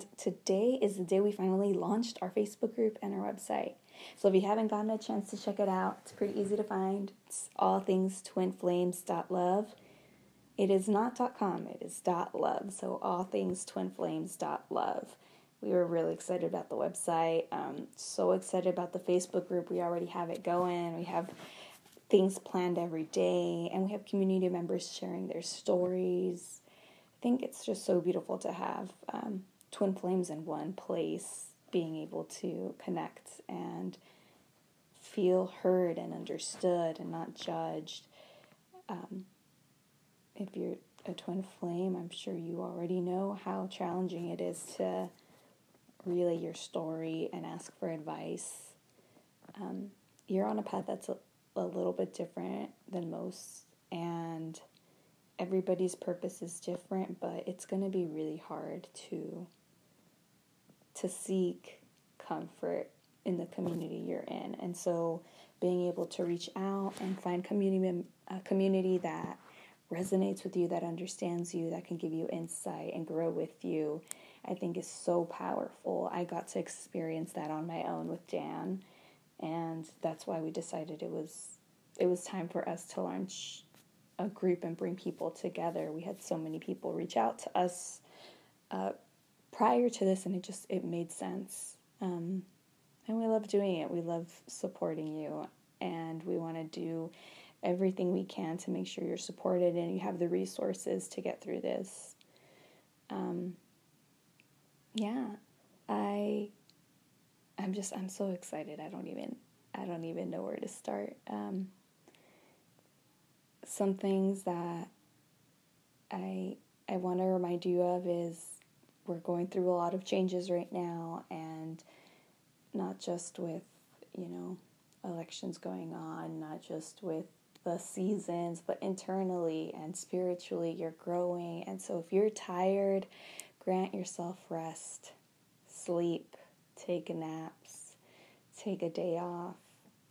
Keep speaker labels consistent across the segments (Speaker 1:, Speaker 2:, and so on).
Speaker 1: And today is the day we finally launched our Facebook group and our website. So if you haven't gotten a chance to check it out, it's pretty easy to find. It's all things twinflames.love. It is not .com, it is .love. So all things twinflames.love. We were really excited about the website. Um, so excited about the Facebook group. We already have it going. We have things planned every day, and we have community members sharing their stories. I think it's just so beautiful to have um, twin flames in one place, being able to connect and feel heard and understood and not judged. Um, if you're a twin flame, I'm sure you already know how challenging it is to relay your story and ask for advice. Um, you're on a path that's a, a little bit different than most, and everybody's purpose is different, but it's going to be really hard to to seek comfort in the community you're in. And so being able to reach out and find community a community that resonates with you, that understands you, that can give you insight and grow with you, I think is so powerful. I got to experience that on my own with Dan, and that's why we decided it was it was time for us to launch a group and bring people together. We had so many people reach out to us uh, prior to this, and it just it made sense. Um, and we love doing it. We love supporting you, and we want to do everything we can to make sure you're supported and you have the resources to get through this. Um, yeah, I I'm just I'm so excited. I don't even I don't even know where to start. Um, some things that I I want to remind you of is we're going through a lot of changes right now and not just with, you know, elections going on, not just with the seasons, but internally and spiritually, you're growing. And so if you're tired, grant yourself rest, sleep, take naps, take a day off.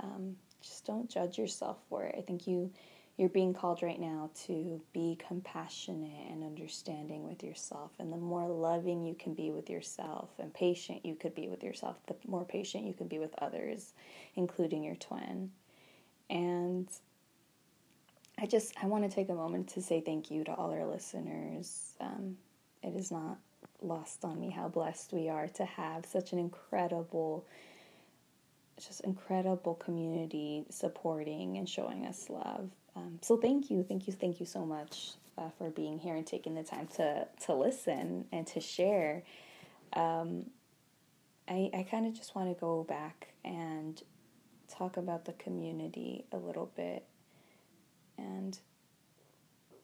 Speaker 1: Um, just don't judge yourself for it. I think you you're being called right now to be compassionate and understanding with yourself. And the more loving you can be with yourself and patient you could be with yourself, the more patient you can be with others, including your twin. And I just I want to take a moment to say thank you to all our listeners. Um, it is not lost on me how blessed we are to have such an incredible just incredible community supporting and showing us love. Um, so thank you, thank you, thank you so much uh, for being here and taking the time to to listen and to share. Um, I I kind of just want to go back and talk about the community a little bit, and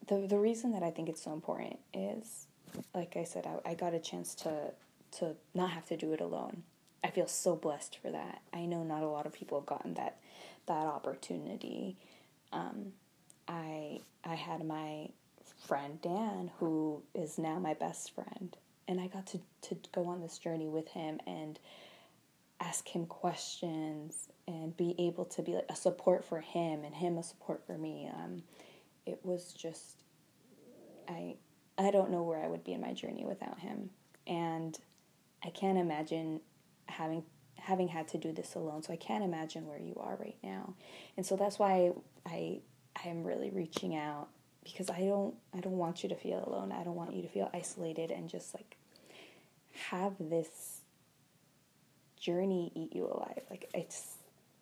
Speaker 1: the the reason that I think it's so important is, like I said, I, I got a chance to to not have to do it alone. I feel so blessed for that. I know not a lot of people have gotten that that opportunity. Um, I I had my friend Dan, who is now my best friend, and I got to to go on this journey with him and ask him questions and be able to be like a support for him and him a support for me. Um, it was just I I don't know where I would be in my journey without him, and I can't imagine having having had to do this alone. So I can't imagine where you are right now. And so that's why I I am really reaching out because I don't I don't want you to feel alone. I don't want you to feel isolated and just like have this journey eat you alive. Like it's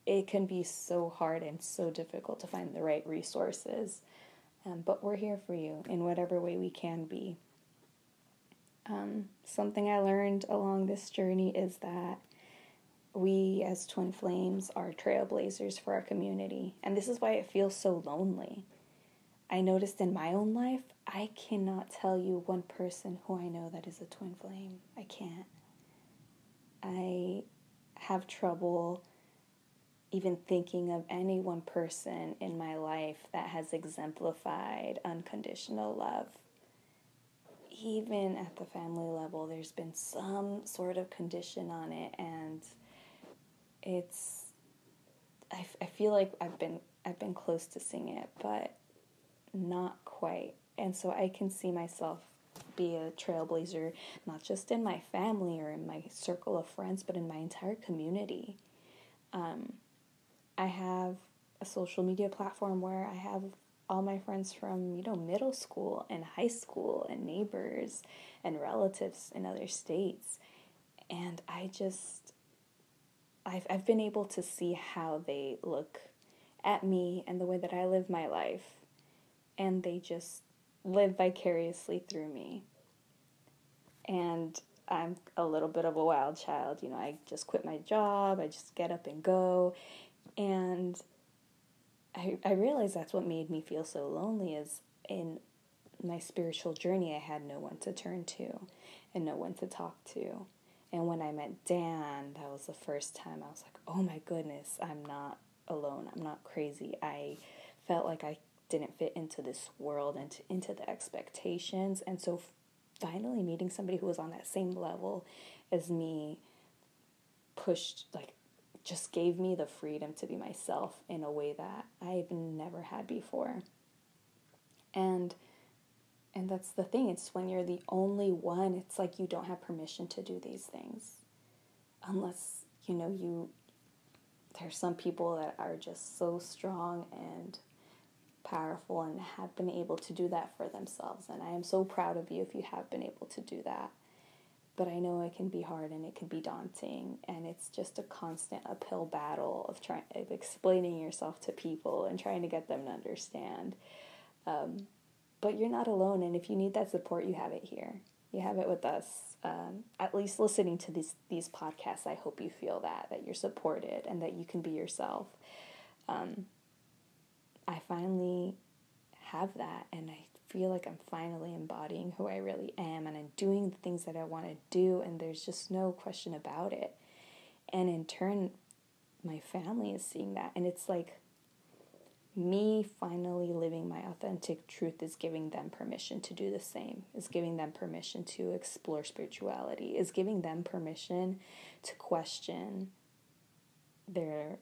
Speaker 1: it can be so hard and so difficult to find the right resources. Um, but we're here for you in whatever way we can be. Um, something I learned along this journey is that we as twin flames are trailblazers for our community, and this is why it feels so lonely. I noticed in my own life, I cannot tell you one person who I know that is a twin flame. I can't. I have trouble even thinking of any one person in my life that has exemplified unconditional love even at the family level, there's been some sort of condition on it, and it's. I, I feel like I've been I've been close to seeing it, but not quite. And so I can see myself be a trailblazer, not just in my family or in my circle of friends, but in my entire community. Um, I have a social media platform where I have all my friends from, you know, middle school and high school and neighbors and relatives in other states. And I just, I've, I've been able to see how they look at me and the way that I live my life. And they just live vicariously through me. And I'm a little bit of a wild child. You know, I just quit my job, I just get up and go. And I, I realized that's what made me feel so lonely is in my spiritual journey, I had no one to turn to and no one to talk to. And when I met Dan, that was the first time I was like, oh my goodness, I'm not alone. I'm not crazy. I felt like I didn't fit into this world and to, into the expectations. And so finally meeting somebody who was on that same level as me pushed, like, just gave me the freedom to be myself in a way that I've never had before. And and that's the thing, it's when you're the only one, it's like you don't have permission to do these things. Unless, you know, you there's some people that are just so strong and powerful and have been able to do that for themselves. And I am so proud of you if you have been able to do that. But I know it can be hard and it can be daunting, and it's just a constant uphill battle of trying of explaining yourself to people and trying to get them to understand. Um, but you're not alone, and if you need that support, you have it here. You have it with us. Um, at least listening to these these podcasts, I hope you feel that that you're supported and that you can be yourself. Um, I finally have that, and I feel like I'm finally embodying who I really am, and I'm doing the things that I want to do, and there's just no question about it. And in turn, my family is seeing that, and it's like me finally living my authentic truth is giving them permission to do the same, is giving them permission to explore spirituality, is giving them permission to question their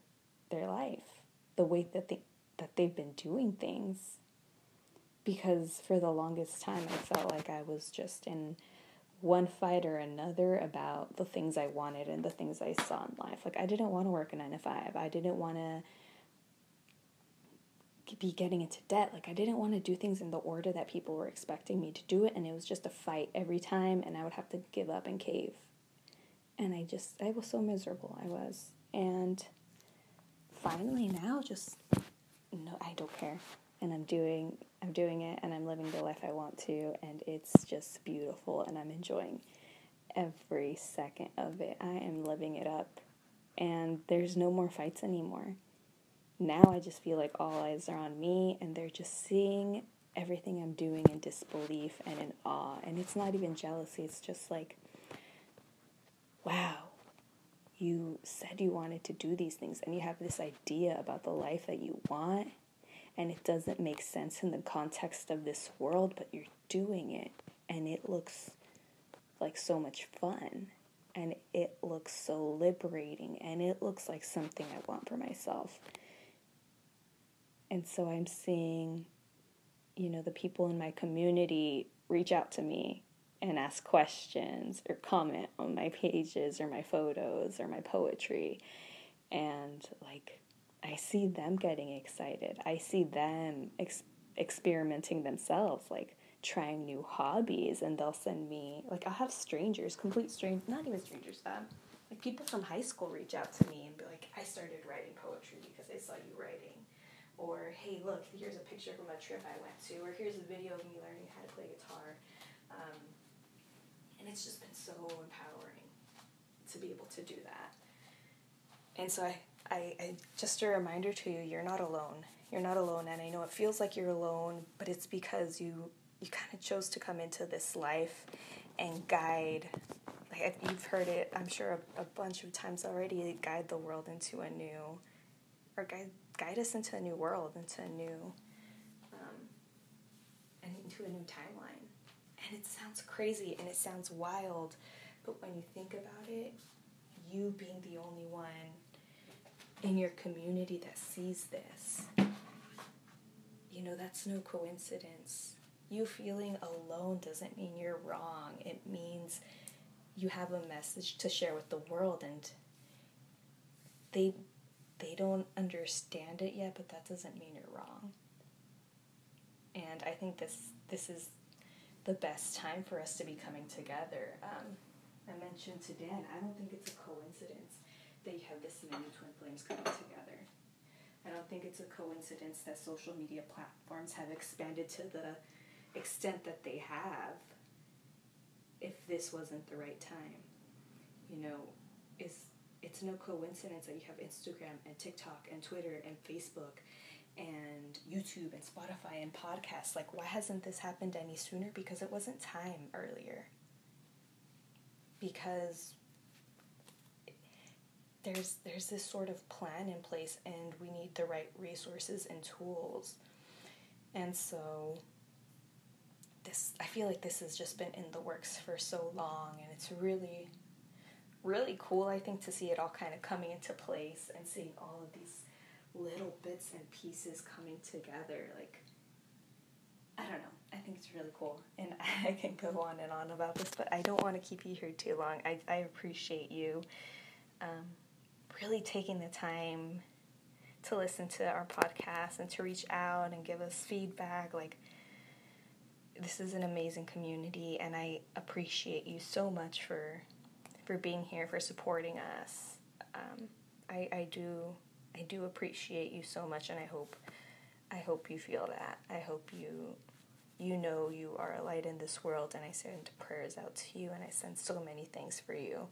Speaker 1: their life, the way that they that they've been doing things. Because for the longest time I felt like I was just in one fight or another about the things I wanted and the things I saw in life. Like I didn't want to work a 9 to 5. I didn't want to be getting into debt. Like I didn't want to do things in the order that people were expecting me to do it and it was just a fight every time and I would have to give up and cave. And I just I was so miserable. I was. And finally now just no I don't care. And I'm doing I'm doing it and I'm living the life I want to and it's just beautiful and I'm enjoying every second of it. I am living it up. And there's no more fights anymore now I just feel like all eyes are on me and they're just seeing everything I'm doing in disbelief and in awe. And it's not even jealousy, it's just like, wow, you said you wanted to do these things and you have this idea about the life that you want, and it doesn't make sense in the context of this world, but you're doing it and it looks like so much fun and it looks so liberating and it looks like something I want for myself. And so I'm seeing, you know, the people in my community reach out to me and ask questions or comment on my pages or my photos or my poetry. And like, I see them getting excited. I see them ex- experimenting themselves, like trying new hobbies. And they'll send me, like, I'll have strangers, complete strangers, not even strangers, um, like people from high school reach out to me and be like, I started writing poetry because I saw you writing or hey, look, here's a picture from a trip I went to, or here's a video of me learning how to play guitar. Um, and it's just been so empowering to be able to do that. And so I, I, I just a reminder to you, you're not alone. You're not alone, and I know it feels like you're alone, but it's because you you kind of chose to come into this life and guide like you've heard it i'm sure a, a bunch of times already guide the world into a new or guide guide us into a new world, into a new, um, and into a new timeline. And it sounds crazy and it sounds wild, but when you think about it, you being the only one in your community that sees this, you know, that's no coincidence. you feeling alone doesn't mean you're wrong. It means you have a message to share with the world and they they don't understand it yet, but that doesn't mean you're wrong. And I think this this is the best time for us to be coming together. Um, I mentioned to Dan, I don't think it's a coincidence that you have this many twin flames coming together. I don't think it's a coincidence that social media platforms have expanded to the extent that they have if this wasn't the right time. You know, it's it's no coincidence that you have Instagram and TikTok and Twitter and Facebook and YouTube and Spotify and podcasts. Like why hasn't this happened any sooner? Because it wasn't time earlier. Because there's there's this sort of plan in place and we need the right resources and tools. And so this I feel like this has just been in the works for so long and it's really really cool I think to see it all kind of coming into place and seeing all of these little bits and pieces coming together like I don't know. I think it's really cool. And I can go on and on about this, but I don't want to keep you here too long. I, I appreciate you um, really taking the time to listen to our podcast and to reach out and give us feedback. Like, this is an amazing community, and I appreciate you so much for for being here, for supporting us. Um, I, I do I do appreciate you so much, and I hope I hope you feel that. I hope you you know you are a light in this world, and I send prayers out to you, and I send so many things for you.